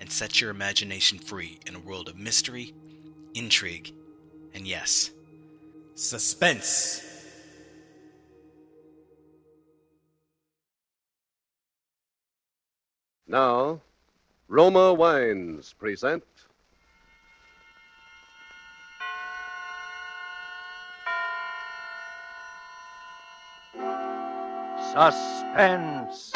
and set your imagination free in a world of mystery, intrigue, and yes, suspense. Now, Roma Wines present. Suspense.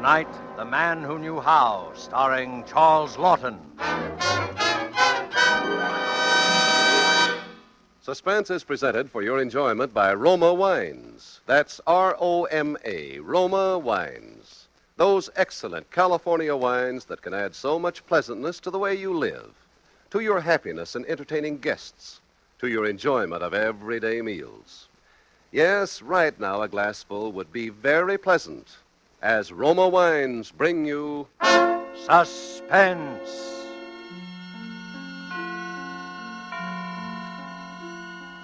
Tonight, The Man Who Knew How, starring Charles Laughton. Suspense is presented for your enjoyment by Roma Wines. That's R O M A, Roma Wines. Those excellent California wines that can add so much pleasantness to the way you live, to your happiness in entertaining guests, to your enjoyment of everyday meals. Yes, right now a glassful would be very pleasant as Roma Wines bring you Suspense.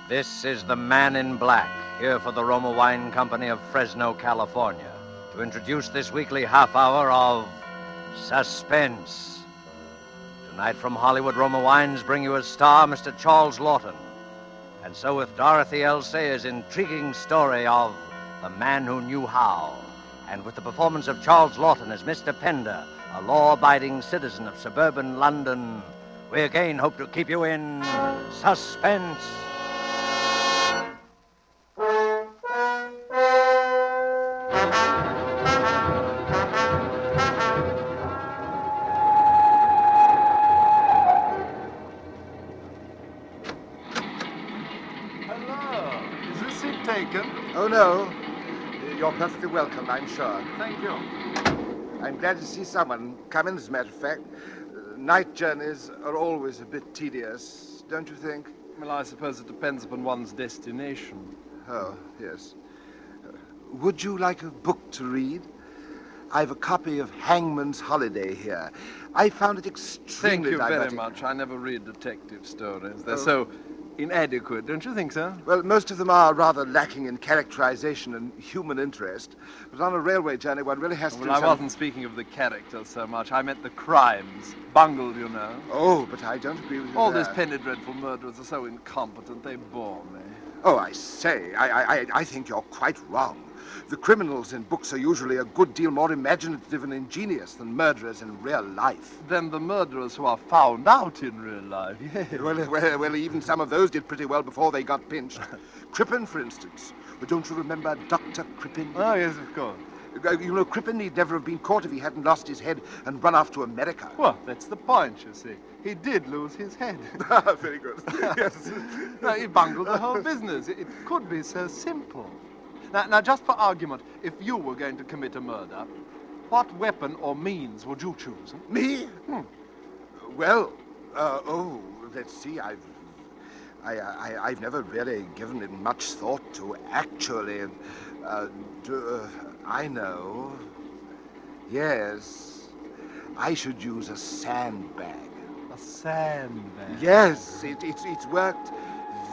This is the Man in Black, here for the Roma Wine Company of Fresno, California, to introduce this weekly half hour of Suspense. Tonight from Hollywood, Roma Wines bring you as star Mr. Charles Laughton. And so with Dorothy L. Sayers' intriguing story of The Man Who Knew How, and with the performance of Charles Laughton as Mr. Pender, a law abiding citizen of suburban London, we again hope to keep you in suspense. Perfectly welcome, I'm sure. Thank you. I'm glad to see someone come in, as a matter of fact. Uh, night journeys are always a bit tedious, don't you think? Well, I suppose it depends upon one's destination. Oh, yes. Uh, would you like a book to read? I've a copy of Hangman's Holiday here. I found it extremely Thank you very much. I never read detective stories. They're Oh. so inadequate, don't you think so? Well, most of them are rather lacking in characterization and human interest. But on a railway journey, one really has to Well, I wasn't speaking of the characters so much. I meant the crimes. Bungled, you know. Oh, but I don't agree with you All there. these penny dreadful murderers are so incompetent, they bore me. Oh, I say, I, I, I- think you're quite wrong. The criminals in books are usually a good deal more imaginative and ingenious than murderers in real life. Than the murderers who are found out in real life, yes. Well, well, well, even some of those did pretty well before they got pinched. Crippen, for instance. But don't you remember Dr. Crippen? Oh, yes, of course. Uh, You know, Crippen need never have been caught if he hadn't lost his head and run off to America. Well, that's the point, you see. He did lose his head. Very good. yes. No, he bungled the whole business. It, it could be so simple. Now, now, just for argument, if you were going to commit a murder, what weapon or means would you choose? Me? Well, uh, oh, let's see. I've, I, I, I've never really given it much thought to actually. Uh, do, uh, I know. Yes, I should use a sandbag. A sandbag. Yes, it, it's, it's worked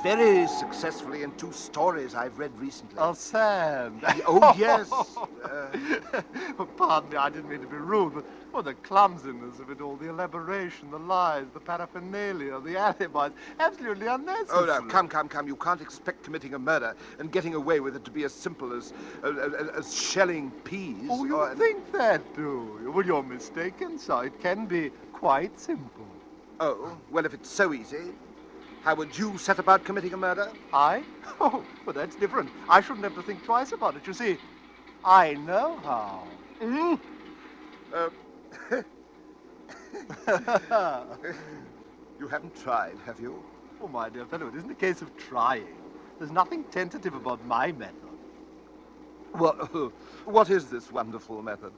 very successfully in two stories I've read recently. A sandbag. Oh, yes. Uh, Pardon me, I didn't mean to be rude, but oh, the clumsiness of it all, the elaboration, the lies, the paraphernalia, the alibis, absolutely unnecessary. Oh, no, come, come, come. You can't expect committing a murder and getting away with it to be as simple as, uh, uh, as shelling peas. Oh, you or- think that, do you? Well, you're mistaken, sir. It can be quite simple. Oh, well, if it's so easy, how would you set about committing a murder? I? Oh, well, that's different. I shouldn't have to think twice about it. You see, I know how. Mm? Uh, you haven't tried, have you? Oh, my dear fellow, it isn't a case of trying. There's nothing tentative about my method. Well, what is this wonderful method?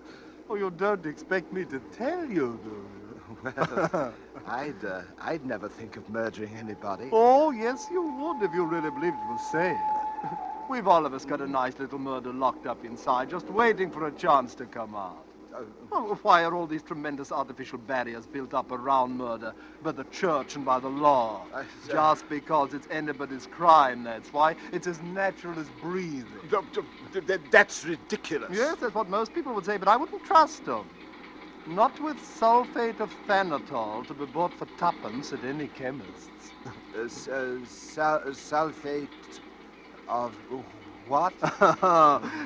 Oh, you don't expect me to tell you, do you? I'd, uh, I'd never think of murdering anybody. Oh, yes, you would if you really believed it was safe. We've all of us got a nice little murder locked up inside, just waiting for a chance to come out. Uh, Well, why are all these tremendous artificial barriers built up around murder by the church and by the law? I- Just because it's anybody's crime, that's why. It's as natural as breathing. th- th- th- that's ridiculous. Yes, that's what most people would say, but I wouldn't trust them. Not with sulfate of thanatol to be bought for tuppence at any chemist's. Uh, s- sal- uh, sulfate of what?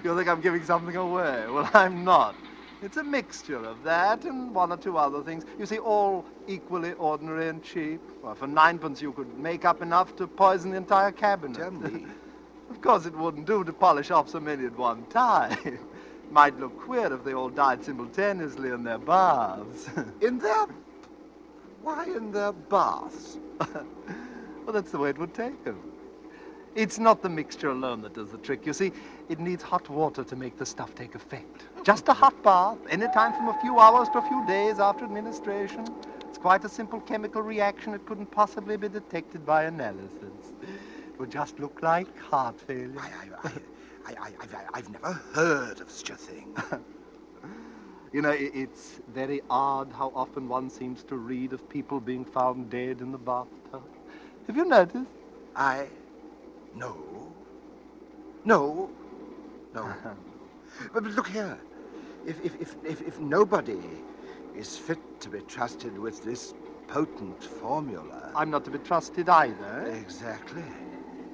you think I'm giving something away? Well, I'm not. It's a mixture of that and one or two other things. You see, all equally ordinary and cheap. Well, for ninepence, you could make up enough to poison the entire cabinet. Tell me. of course, it wouldn't do to polish off so many at one time. Might look queer if they all died simultaneously in their baths. In their. Why in their baths? well, that's the way it would take them. It's not the mixture alone that does the trick. You see, it needs hot water to make the stuff take effect. Just a hot bath, any time from a few hours to a few days after administration. It's quite a simple chemical reaction. It couldn't possibly be detected by analysis. It would just look like heart failure. I, I, I, I, I, I've, I've never heard of such a thing. You know, i- it's very odd how often one seems to read of people being found dead in the bathtub. Have you noticed? I. No. No. No. but, but look here. If, if, if, if, if nobody is fit to be trusted with this potent formula. I'm not to be trusted either. Exactly.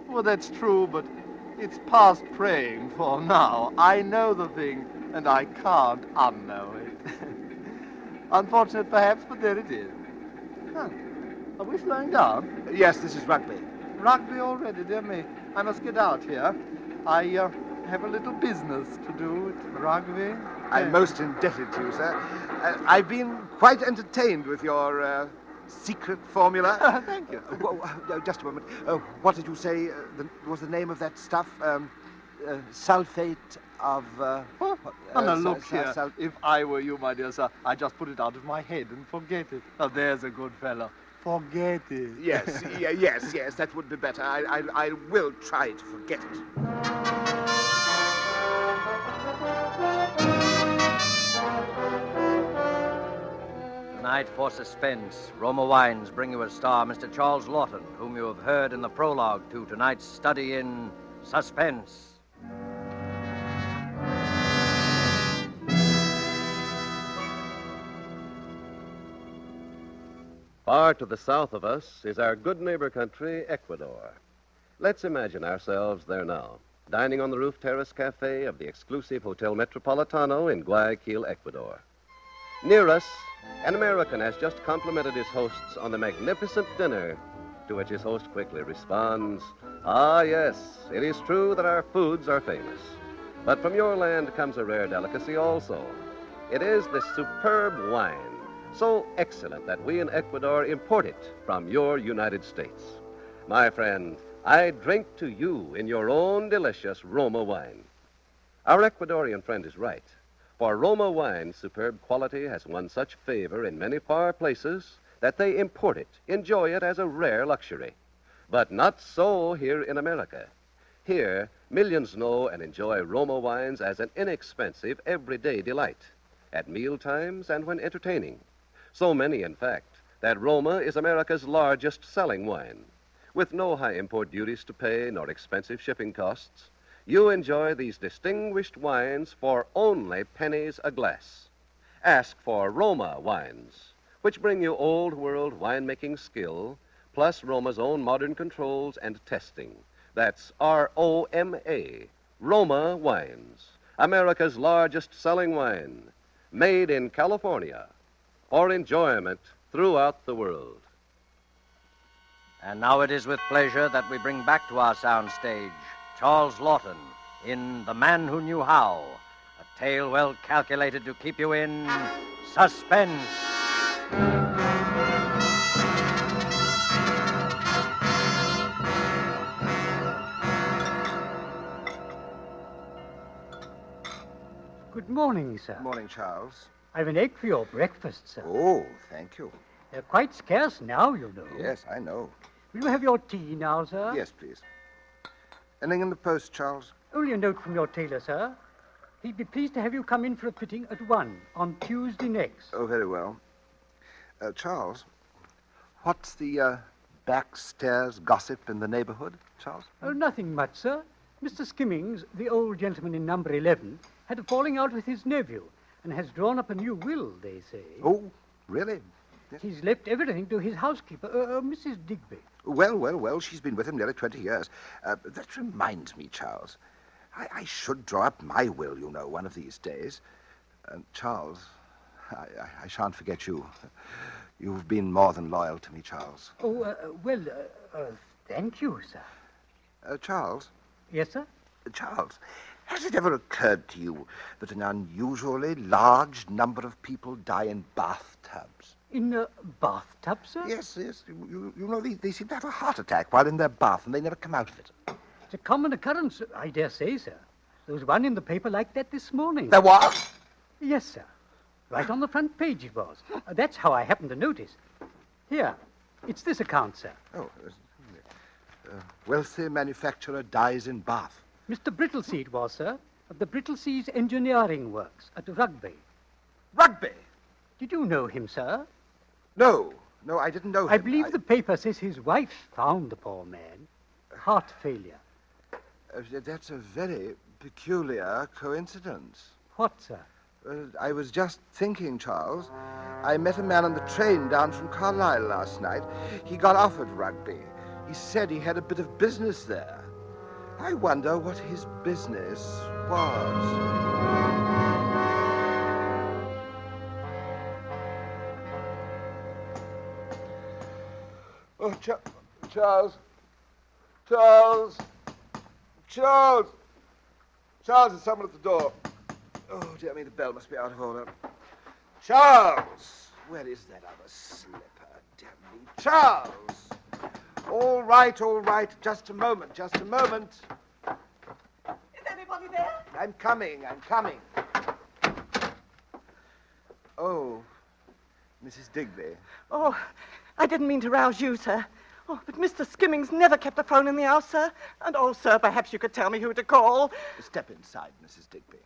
Well, that's true, but it's past praying for now. I know the thing, and I can't unknow it. Unfortunate, perhaps, but there it is. Huh. Are we slowing down? Yes, this is rugby. Rugby already, dear me. I must get out here. I uh, have a little business to do at rugby. I'm most indebted to you, sir. Uh, I've been quite entertained with your uh, secret formula. Thank you. Uh, wha- uh, just a moment. Uh, what did you say uh, the, was the name of that stuff? Um, uh, sulfate of. Uh, Oh, oh, now uh, look here. If I were you, my dear sir, I'd just put it out of my head and forget it. Now, there's a good fellow. Forget it. Yes, yeah, yes, yes, that would be better. I, I, I will try to forget it. Tonight, for suspense, Roma Wines bring you as star Mr. Charles Laughton, whom you have heard in the prologue to tonight's study in suspense. Far to the south of us is our good neighbor country, Ecuador. Let's imagine ourselves there now, dining on the roof terrace cafe of the exclusive Hotel Metropolitano in Guayaquil, Ecuador. Near us, an American has just complimented his hosts on the magnificent dinner, to which his host quickly responds, Ah, yes, it is true that our foods are famous. But from your land comes a rare delicacy also. It is this superb wine, so excellent that we in Ecuador import it from your United States. My friend, I drink to you in your own delicious Roma wine. Our Ecuadorian friend is right, for Roma wine's superb quality has won such favor in many far places that they import it, enjoy it as a rare luxury. But not so here in America. Here, millions know and enjoy Roma wines as an inexpensive, everyday delight, at meal times and when entertaining. So many, in fact, that Roma is America's largest selling wine. With no high import duties to pay nor expensive shipping costs, you enjoy these distinguished wines for only pennies a glass. Ask for Roma wines, which bring you old world winemaking skill, plus Roma's own modern controls and testing. That's R O M A, Roma Wines, America's largest selling wine, made in California for enjoyment throughout the world. And now it is with pleasure that we bring back to our soundstage Charles Laughton in The Man Who Knew How, a tale well calculated to keep you in suspense. Good morning, sir. Good morning, Charles. I've an egg for your breakfast, sir. Oh, thank you. They're quite scarce now, you know. Yes, I know. Will you have your tea now, sir? Yes, please. Anything in the post, Charles? Only a note from your tailor, sir. He'd be pleased to have you come in for a fitting at one on Tuesday next. Oh, very well. Uh, Charles, what's the uh, backstairs gossip in the neighborhood, Charles? Oh, nothing much, sir. Mr. Skimmings, the old gentleman in number 11, had a falling out with his nephew and has drawn up a new will, they say. Oh, really? He's left everything to his housekeeper, uh, uh, Mrs. Digby. Well, well, well, she's been with him nearly 20 years. Uh, that reminds me, Charles. I, I should draw up my will, you know, one of these days. And, Charles, I, I, I shan't forget you. You've been more than loyal to me, Charles. Oh, uh, well, uh, uh, thank you, sir. Uh, Charles? Yes, sir? Charles, has it ever occurred to you that an unusually large number of people die in bathtubs? In a bathtub, sir? Yes, yes. You, you, you know, they, they seem to have a heart attack while in their bath and they never come out of it. It's a common occurrence, I dare say, sir. There was one in the paper like that this morning. There was? Yes, sir. Right on the front page it was. Uh, that's how I happened to notice. Here, it's this account, sir. Oh, uh, wealthy manufacturer dies in bath. Mr. Brittlesea it was, sir, of the Brittlesea's Engineering Works at Rugby. Rugby? Did you know him, sir? No, no, I didn't know I him. believe the paper says his wife found the poor man. Heart failure. Uh, that's a very peculiar coincidence. What, sir? Uh, I was just thinking, Charles. I met a man on the train down from Carlisle last night. He got off at Rugby. He said he had a bit of business there. I wonder what his business was. Oh, Ch- Charles. Charles. Charles. Charles, there's someone at the door. Oh, dear me, the bell must be out of order. Charles! Where is that other slipper? Damn me. Charles! All right, all right. Just a moment, just a moment. Is anybody there? I'm coming, I'm coming. Oh, Mrs. Digby. Oh, I didn't mean to rouse you, sir. Oh, but Mr. Skimmings never kept a phone in the house, sir. And oh, sir, perhaps you could tell me who to call. Step inside, Mrs. Digby.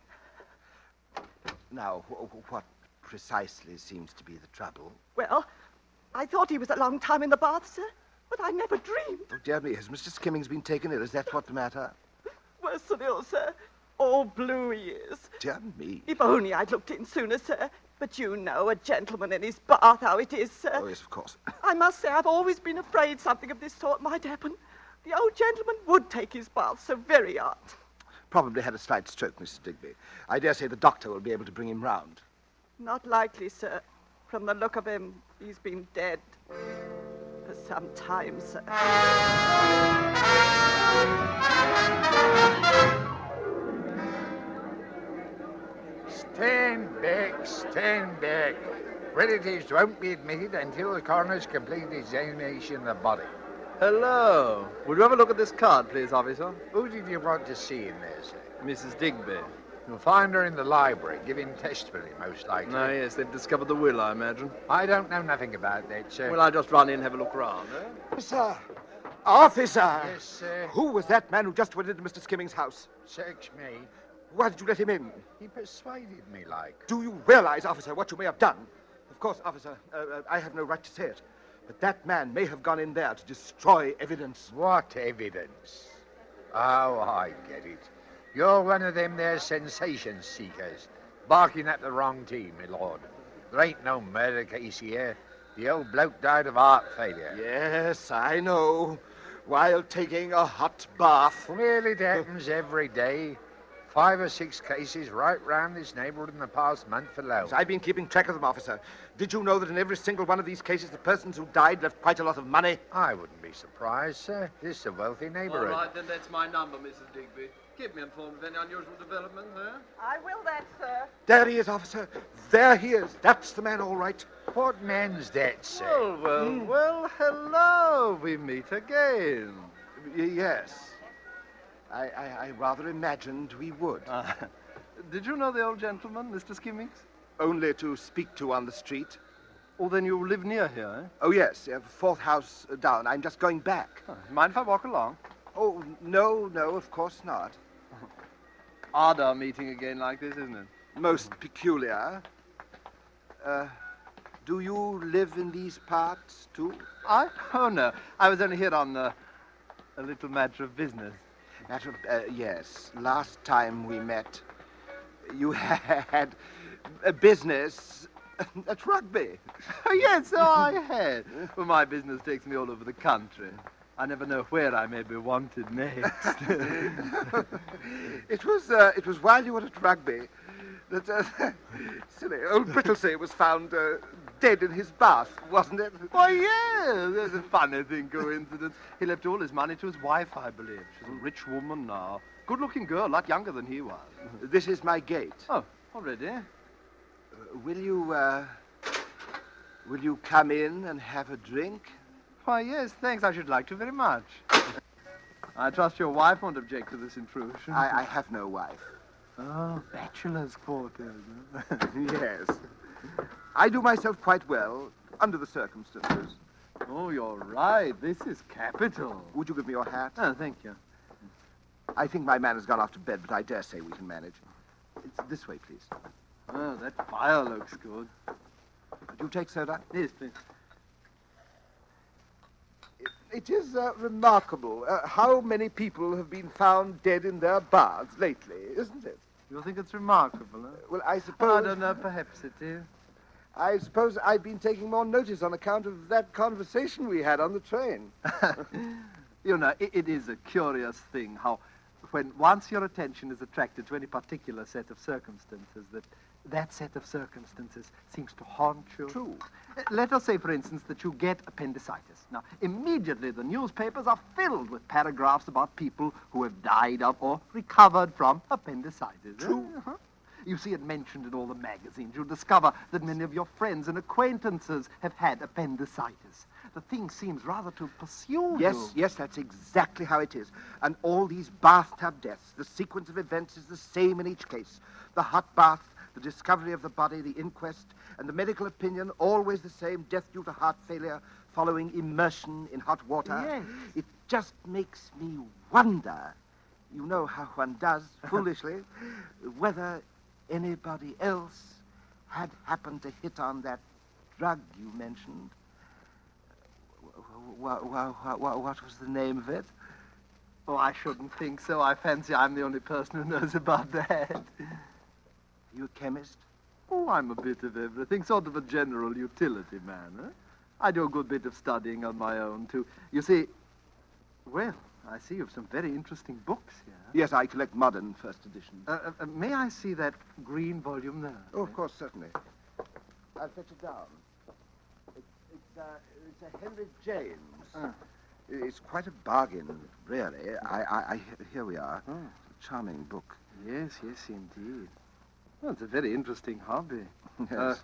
Now, wh- wh- what precisely seems to be the trouble? Well, I thought he was a long time in the bath, sir, but I never dreamed. Oh, dear me, has Mr. Skimmings been taken ill? Is that what the matter? Worse than ill, sir. All blue he is. Dear me. If only I'd looked in sooner, sir. But you know a gentleman in his bath how it is, sir. Oh, yes, of course. I must say I've always been afraid something of this sort might happen. The old gentleman would take his bath so very odd. Probably had a slight stroke, Mrs. Digby. I dare say the doctor will be able to bring him round. Not likely, sir. From the look of him, he's been dead for some time, sir. Stand back, stand back. Relatives won't be admitted until the coroner's completed examination of the body. Hello. Would you have a look at this card, please, officer? Who did you want to see in there, sir? Mrs. Digby. You'll find her in the library, giving testimony, most likely. No, yes, they've discovered the will, I imagine. I don't know nothing about that, sir. Well, I'll just run in and have a look round, eh? Officer! Officer! Yes, sir. Who was that man who just went into Mr. Skimming's house? Search me. Why did you let him in? He persuaded me, like. Do you realize, officer, what you may have done? Of course, officer, uh, uh, I have no right to say it. But that man may have gone in there to destroy evidence. What evidence? Oh, I get it. You're one of them there sensation seekers, barking at the wrong team, my lord. There ain't no murder case here. The old bloke died of heart failure. Yes, I know. While taking a hot bath. Well, it happens every day. Five or six cases right round this neighborhood in the past month alone. I've been keeping track of them, officer. Did you know that in every single one of these cases, the persons who died left quite a lot of money? I wouldn't be surprised, sir. This is a wealthy neighborhood. All right, then that's my number, Mrs. Digby. Keep me informed of any unusual developments, eh? I will that, sir. There he is, officer. There he is. That's the man, all right. What man's that, sir? Well, well, well, hello. We meet again. Y- yes. I, I, I rather imagined we would. Ah, Did you know the old gentleman, Mr. Skimmings? Only to speak to on the street. Oh, then you live near here, eh? Oh, yes, uh, fourth house down. I'm just going back. Huh. Mind if I walk along? Oh, no, no, of course not. Odd our meeting again like this, isn't it? Most peculiar. Uh, do you live in these parts, too? I? Oh, no. I was only here on uh, a little matter of business. Matter of, uh, yes. Last time we met, you had a business at Rugby. Yes, I had. Well, my business takes me all over the country. I never know where I may be wanted next. it was uh, it was while you were at Rugby that uh, silly old Brittlesea was found uh, dead in his bath, wasn't it? Why, yeah, there's a funny thing coincidence. He left all his money to his wife, I believe. She's a rich woman now. Good-looking girl, a lot younger than he was. This is my gate. Oh, already? Uh, will you uh, will you come in and have a drink? Why, yes, thanks. I should like to very much. I trust your wife won't object to this intrusion. I, I have no wife. Oh, bachelor's quarters. yes. I do myself quite well under the circumstances. Oh, you're right. This is capital. Would you give me your hat? Oh, thank you. I think my man has gone off to bed, but I dare say we can manage. It's this way, please. Oh, that fire looks good. Would you take soda? Yes, please. It is uh, remarkable uh, how many people have been found dead in their baths lately, isn't it? You think it's remarkable, huh? Well, I suppose. I don't know. Perhaps it is. I suppose I've been taking more notice on account of that conversation we had on the train. you know, it, it is a curious thing how, when once your attention is attracted to any particular set of circumstances, that that set of circumstances seems to haunt you. True. Uh, Let us say, for instance, that you get appendicitis. Now, immediately the newspapers are filled with paragraphs about people who have died of or recovered from appendicitis. True. Uh-huh. You see it mentioned in all the magazines. You'll discover that many of your friends and acquaintances have had appendicitis. The thing seems rather to pursue Yes, you. yes, that's exactly how it is. And all these bathtub deaths, the sequence of events is the same in each case. The hot bath, the discovery of the body, the inquest, and the medical opinion, always the same death due to heart failure following immersion in hot water. Yes. It just makes me wonder, you know how one does, foolishly, whether anybody else had happened to hit on that drug you mentioned. What, what was the name of it? Oh, I shouldn't think so. I fancy I'm the only person who knows about that. You a chemist? Oh, I'm a bit of everything, sort of a general utility man. Huh? I do a good bit of studying on my own, too. You see, well, I see you've some very interesting books here. Yes, I collect modern first editions. Uh, uh, uh, may I see that green volume there? oh, of course, certainly. I'll fetch it down. It's, it's, uh, it's a Henry James. Ah. It's quite a bargain, really. I, I, I here we are. Oh. It's a charming book. Yes, yes, indeed. Well, it's a very interesting hobby. Yes. Uh,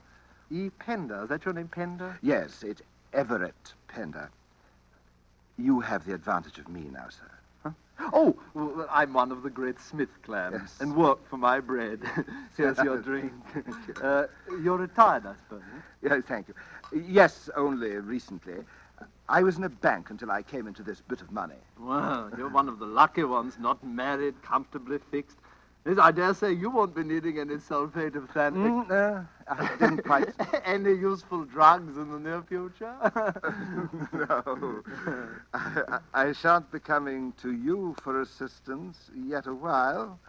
E. Pender, is that your name, Pender? yes, it's Everett Pender. You have the advantage of me now, sir. Oh, well, I'm one of the great Smith clan Yes. and work for my bread. Here's your drink. Uh, you're retired, I suppose. Yeah, thank you. Yes, only recently. I was in a bank until I came into this bit of money. Well, you're one of the lucky ones, not married, comfortably fixed. I dare say you won't be needing any sulfate of xanthic. Mm, uh, I didn't quite. any useful drugs in the near future? no. I, I, I shan't be coming to you for assistance yet a while.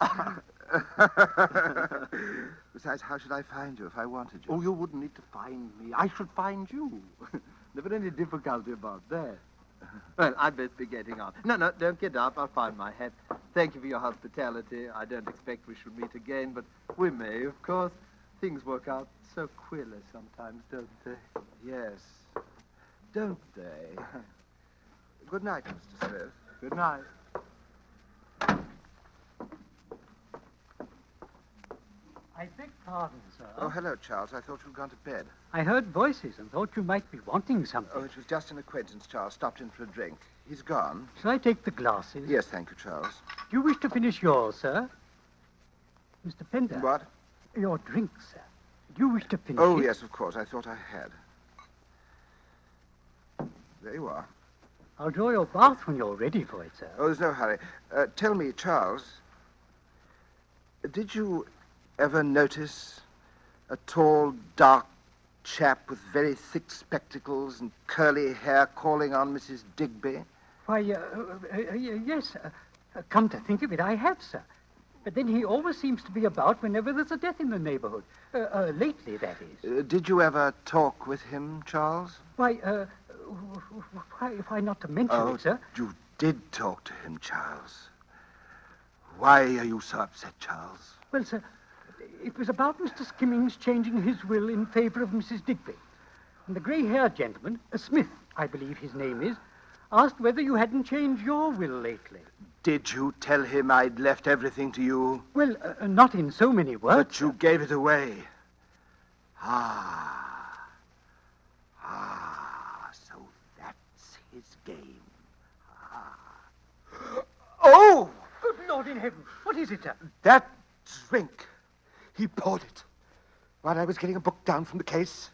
Besides, how should I find you if I wanted you? oh, you wouldn't need to find me. I should find you. Never any difficulty about that. Well, I'd best be getting on. No, no, don't get up. I'll find my hat. Thank you for your hospitality. I don't expect we shall meet again, but we may, of course. Things work out so queerly sometimes, don't they? Yes. Don't they? Good night, Mr. Smith. Good night. I beg pardon, sir. Oh, hello, Charles. I thought you'd gone to bed. I heard voices and thought you might be wanting something. Oh, it was just an acquaintance, Charles. Stopped in for a drink. He's gone. Shall I take the glasses? Yes, thank you, Charles. Do you wish to finish yours, sir? Mr. Pender. What? Your drink, sir. Do you wish to finish Oh, it? yes, of course. I thought I had. There you are. I'll draw your bath when you're ready for it, sir. Oh, there's no hurry. Uh, tell me, Charles, did you ever notice a tall, dark chap with very thick spectacles and curly hair calling on Mrs. Digby? Why, uh, uh, uh, yes. Uh, uh, come to think of it, I have, sir. But then he always seems to be about whenever there's a death in the neighborhood. Uh, uh, lately, that is. Uh, did you ever talk with him, Charles? Why, uh, why, why not to mention oh, it, sir? you did talk to him, Charles. Why are you so upset, Charles? Well, sir, it was about Mr. Skimmings changing his will in favor of Mrs. Digby. And the grey-haired gentleman, a Smith, I believe his name is, asked whether you hadn't changed your will lately. Did you tell him I'd left everything to you? Well, uh, not in so many words. But you gave it away. Ah. Ah, so that's his game. Ah. Oh! Good Lord in heaven. What is it, sir? That drink. He poured it while I was getting a book down from the case.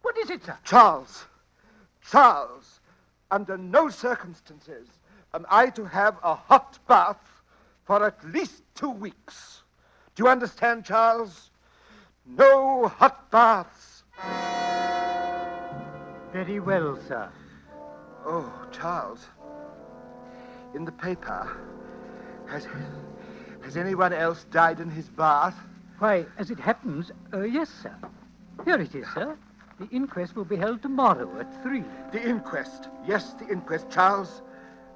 What is it, sir? Charles. Charles, under no circumstances am I to have a hot bath for at least two weeks. Do you understand, Charles? No hot baths. Very well, sir. Oh, Charles. In the paper, has, has anyone else died in his bath? Why, as it happens, uh, yes, sir. Here it is, sir. The inquest will be held tomorrow at three. The inquest. Yes, the inquest, Charles.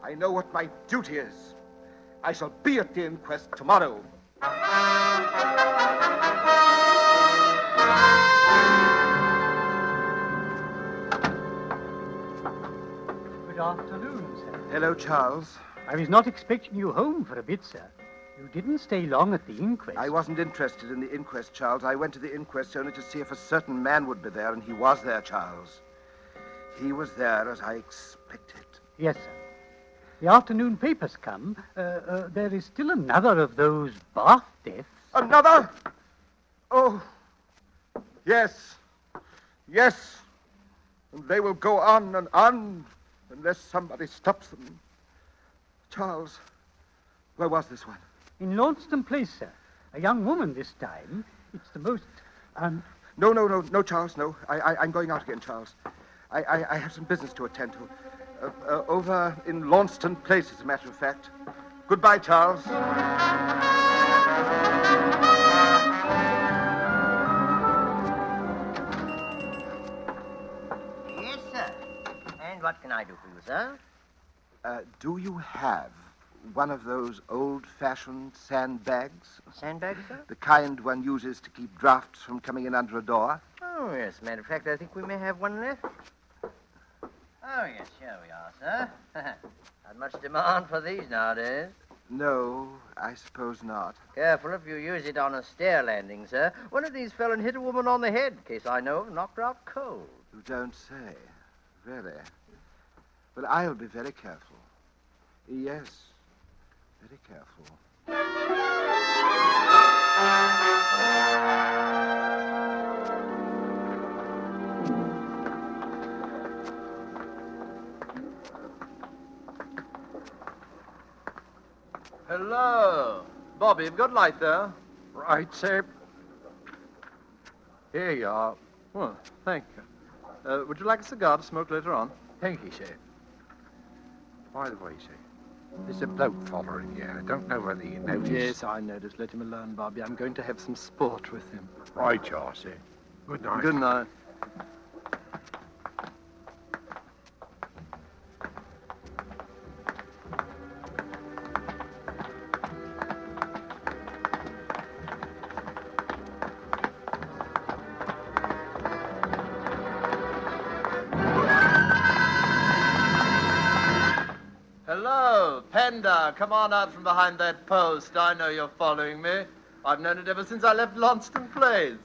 I know what my duty is. I shall be at the inquest tomorrow. Good afternoon, sir. Hello, Charles. I was not expecting you home for a bit, sir. You didn't stay long at the inquest. I wasn't interested in the inquest, Charles. I went to the inquest only to see if a certain man would be there, and he was there, Charles. He was there as I expected. Yes, sir. The afternoon papers come. Uh, uh, there is still another of those bath deaths. Another? Oh, yes. Yes. And they will go on and on unless somebody stops them. Charles, where was this one? In Launceston Place, sir. A young woman this time. It's the most un- No, no, no, no, Charles, no. I, I, I'm going out again, Charles. I, I, I have some business to attend to. Uh, uh, over in Launceston Place, as a matter of fact. Goodbye, Charles. Yes, sir. And what can I do for you, sir? Uh, do you have one of those old-fashioned sandbags? Sandbags, sir? The kind one uses to keep drafts from coming in under a door? Oh, yes. Matter of fact, I think we may have one left. Oh, yes, here we are, sir. Not much demand for these nowadays. No, I suppose not. Careful if you use it on a stair landing, sir. One of these fell and hit a woman on the head, case I know of, knocked her out cold. You don't say. Really? Well, I'll be very careful. Yes, very careful. Hello. Bobby, you've got light there. Right, sir. Here you are. Well, thank you. Uh, would you like a cigar to smoke later on? Thank you, sir. By the way, sir, there's a bloke following you. I don't know whether you noticed. Yes, I noticed. Let him alone, Bobby. I'm going to have some sport with him. Right, you. Good night. Good night. Pender. Come on out from behind that post. I know you're following me. I've known it ever since I left Launceston Place.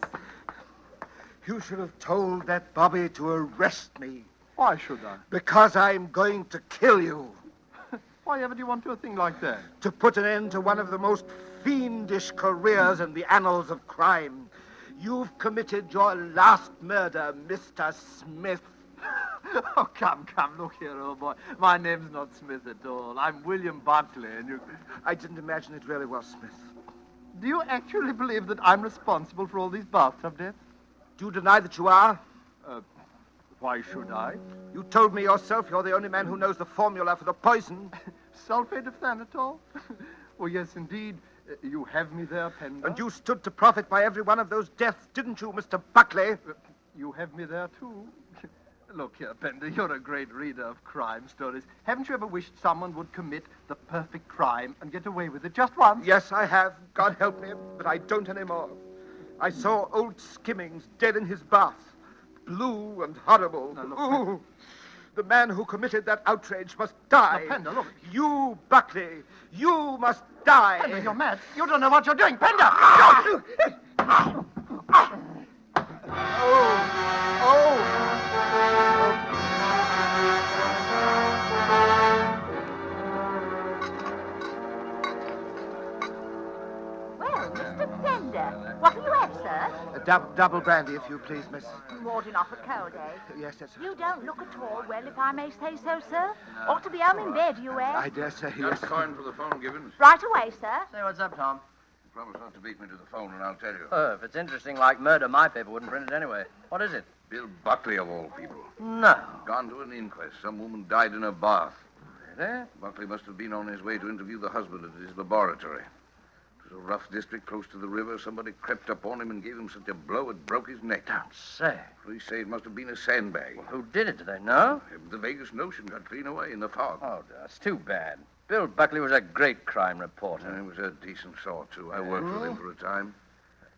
You should have told that Bobby to arrest me Why should I? because I'm going to kill you. Why ever do you want to do a thing like that? To put an end to one of the most fiendish careers in the annals of crime. You've committed your last murder, Mr. Smith. oh, come, come, look here, old boy. My name's not Smith at all. I'm William Buckley, and you... I didn't imagine it really was Smith. Do you actually believe that I'm responsible for all these bathtub deaths? Do you deny that you are? Uh, why should I? You told me yourself you're the only man who knows the formula for the poison. Sulfate of thanatol? well, yes, indeed. Uh, you have me there, Pender. And you stood to profit by every one of those deaths, didn't you, Mr. Buckley? Uh, you have me there, too. Look here, Pender, you're a great reader of crime stories. Haven't you ever wished someone would commit the perfect crime and get away with it just once? Yes, I have. God help me, but I don't anymore. I saw old Skimmings dead in his bath, blue and horrible. Now, look, Ooh, the man who committed that outrage must die. Now, Pender, look. You, Buckley, you must die. Pender, you're mad. You don't know what you're doing, Pender! Ah! Ah! Ah! Oh, oh. Dub- double brandy, if you please, miss. Warding off a cold, eh? Yes, yes. You don't look at all well, if I may say so, sir. Ought to be home in bed, you, eh? I dare say, yes. Just coin for the phone, Gibbons. Right away, sir. Say what's up, Tom. Promise not to beat me to the phone, and I'll tell you. Oh, if it's interesting like murder, my paper wouldn't print it anyway. What is it? Bill Buckley, of all people. No. Gone to an inquest. Some woman died in a bath. Really? Buckley must have been on his way to interview the husband at his laboratory. It was a rough district close to the river. Somebody crept up on him and gave him such a blow it broke his neck. Don't say. Police say it must have been a sandbag. Who did it? Do they know? The vaguest notion got clean away in the fog. Oh, that's too bad. Bill Buckley was a great crime reporter. He was a decent sort, too. I worked with him for a time.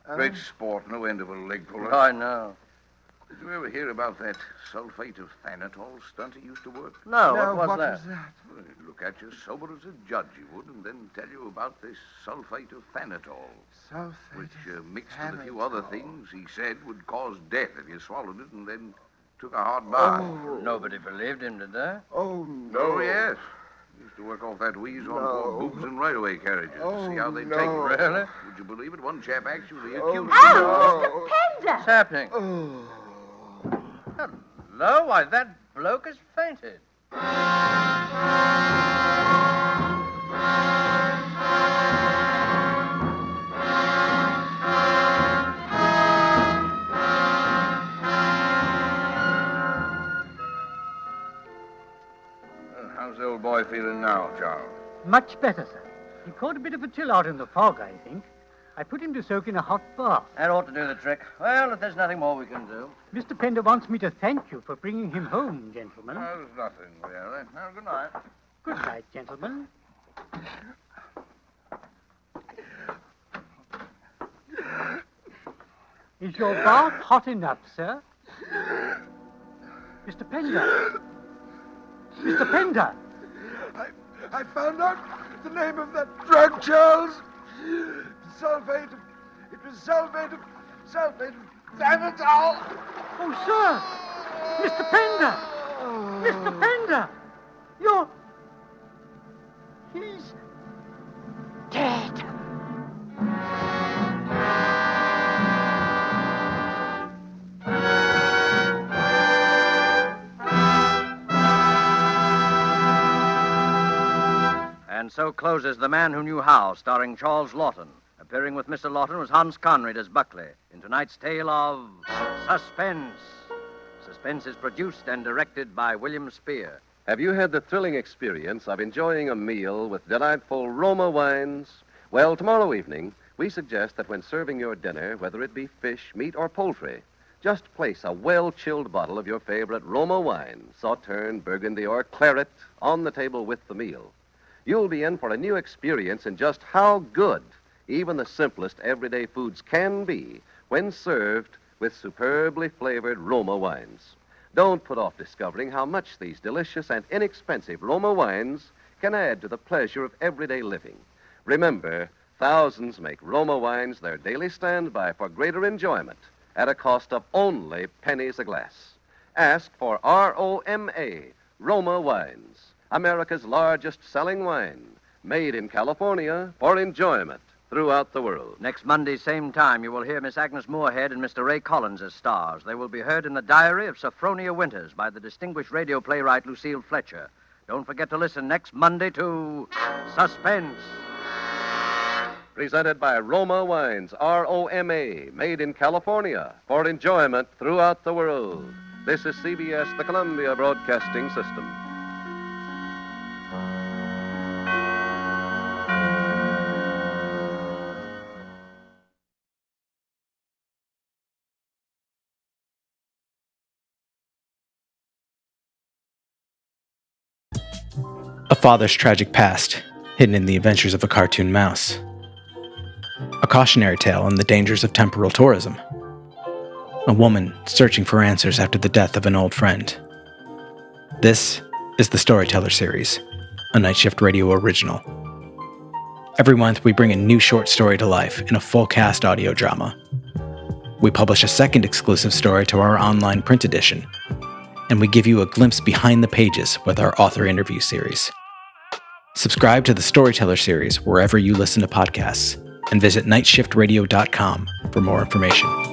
Um, Great sport, no end of a leg puller. I know. Did you ever hear about that sulfate of thanatol stunt he used to work? No, No, what was what that? was that? Well, he'd look at you sober as a judge, he would, and then tell you about this sulfate of thanatol, Sulfate which, uh, mixed with a few other things, he said would cause death if you swallowed it and then took a hard bath. Oh. Nobody believed him, did they? Oh, no. Oh, yes. Used to work off that wheeze on No. poor boobs and right-away carriages to Oh, see how they'd no. take it. Really? Would you believe it? One chap actually Oh, accused Oh, Mr. Pender! What's happening? Oh. Hello? Why, that bloke has fainted. How's the old boy feeling now, Charles? Much better, sir. He caught a bit of a chill out in the fog, I think. I put him to soak in a hot bath. That ought to do the trick. Well, if there's nothing more we can do. Mr. Pender wants me to thank you for bringing him home, gentlemen. Oh, there's nothing, really. Now, good night. Good night, gentlemen. Is your bath hot enough, sir? Mr. Pender. Mr. Pender. I, I found out the name of that drug, Charles. Of- It was sulfate of sulfate of thanatol. Oh, sir. Mr. Pender. Mr. Oh. Pender. You're. He's dead. So closes The Man Who Knew How, starring Charles Laughton. Appearing with Mr. Laughton was Hans Conried as Buckley in tonight's tale of Suspense. Suspense is produced and directed by William Spier. Have you had the thrilling experience of enjoying a meal with delightful Roma wines? Well, tomorrow evening, we suggest that when serving your dinner, whether it be fish, meat, or poultry, just place a well chilled bottle of your favorite Roma wine, Sauterne, Burgundy, or Claret, on the table with the meal. You'll be in for a new experience in just how good even the simplest everyday foods can be when served with superbly flavored Roma wines. Don't put off discovering how much these delicious and inexpensive Roma wines can add to the pleasure of everyday living. Remember, thousands make Roma wines their daily standby for greater enjoyment at a cost of only pennies a glass. Ask for R O M A, Roma wines. America's largest selling wine, made in California for enjoyment throughout the world. Next Monday, same time, you will hear Miss Agnes Moorehead and Mr. Ray Collins as stars. They will be heard in the Diary of Sophronia Winters by the distinguished radio playwright Lucille Fletcher. Don't forget to listen next Monday to Suspense. Presented by Roma Wines, R O M A, made in California for enjoyment throughout the world. This is CBS, the Columbia Broadcasting System. A father's tragic past, hidden in the adventures of a cartoon mouse. A cautionary tale on the dangers of temporal tourism. A woman searching for answers after the death of an old friend. This is the Storyteller Series, a Night Shift Radio original. Every month, we bring a new short story to life in a full cast audio drama. We publish a second exclusive story to our online print edition, and we give you a glimpse behind the pages with our author interview series. Subscribe to the Storyteller series wherever you listen to podcasts and visit nightshiftradio.com for more information.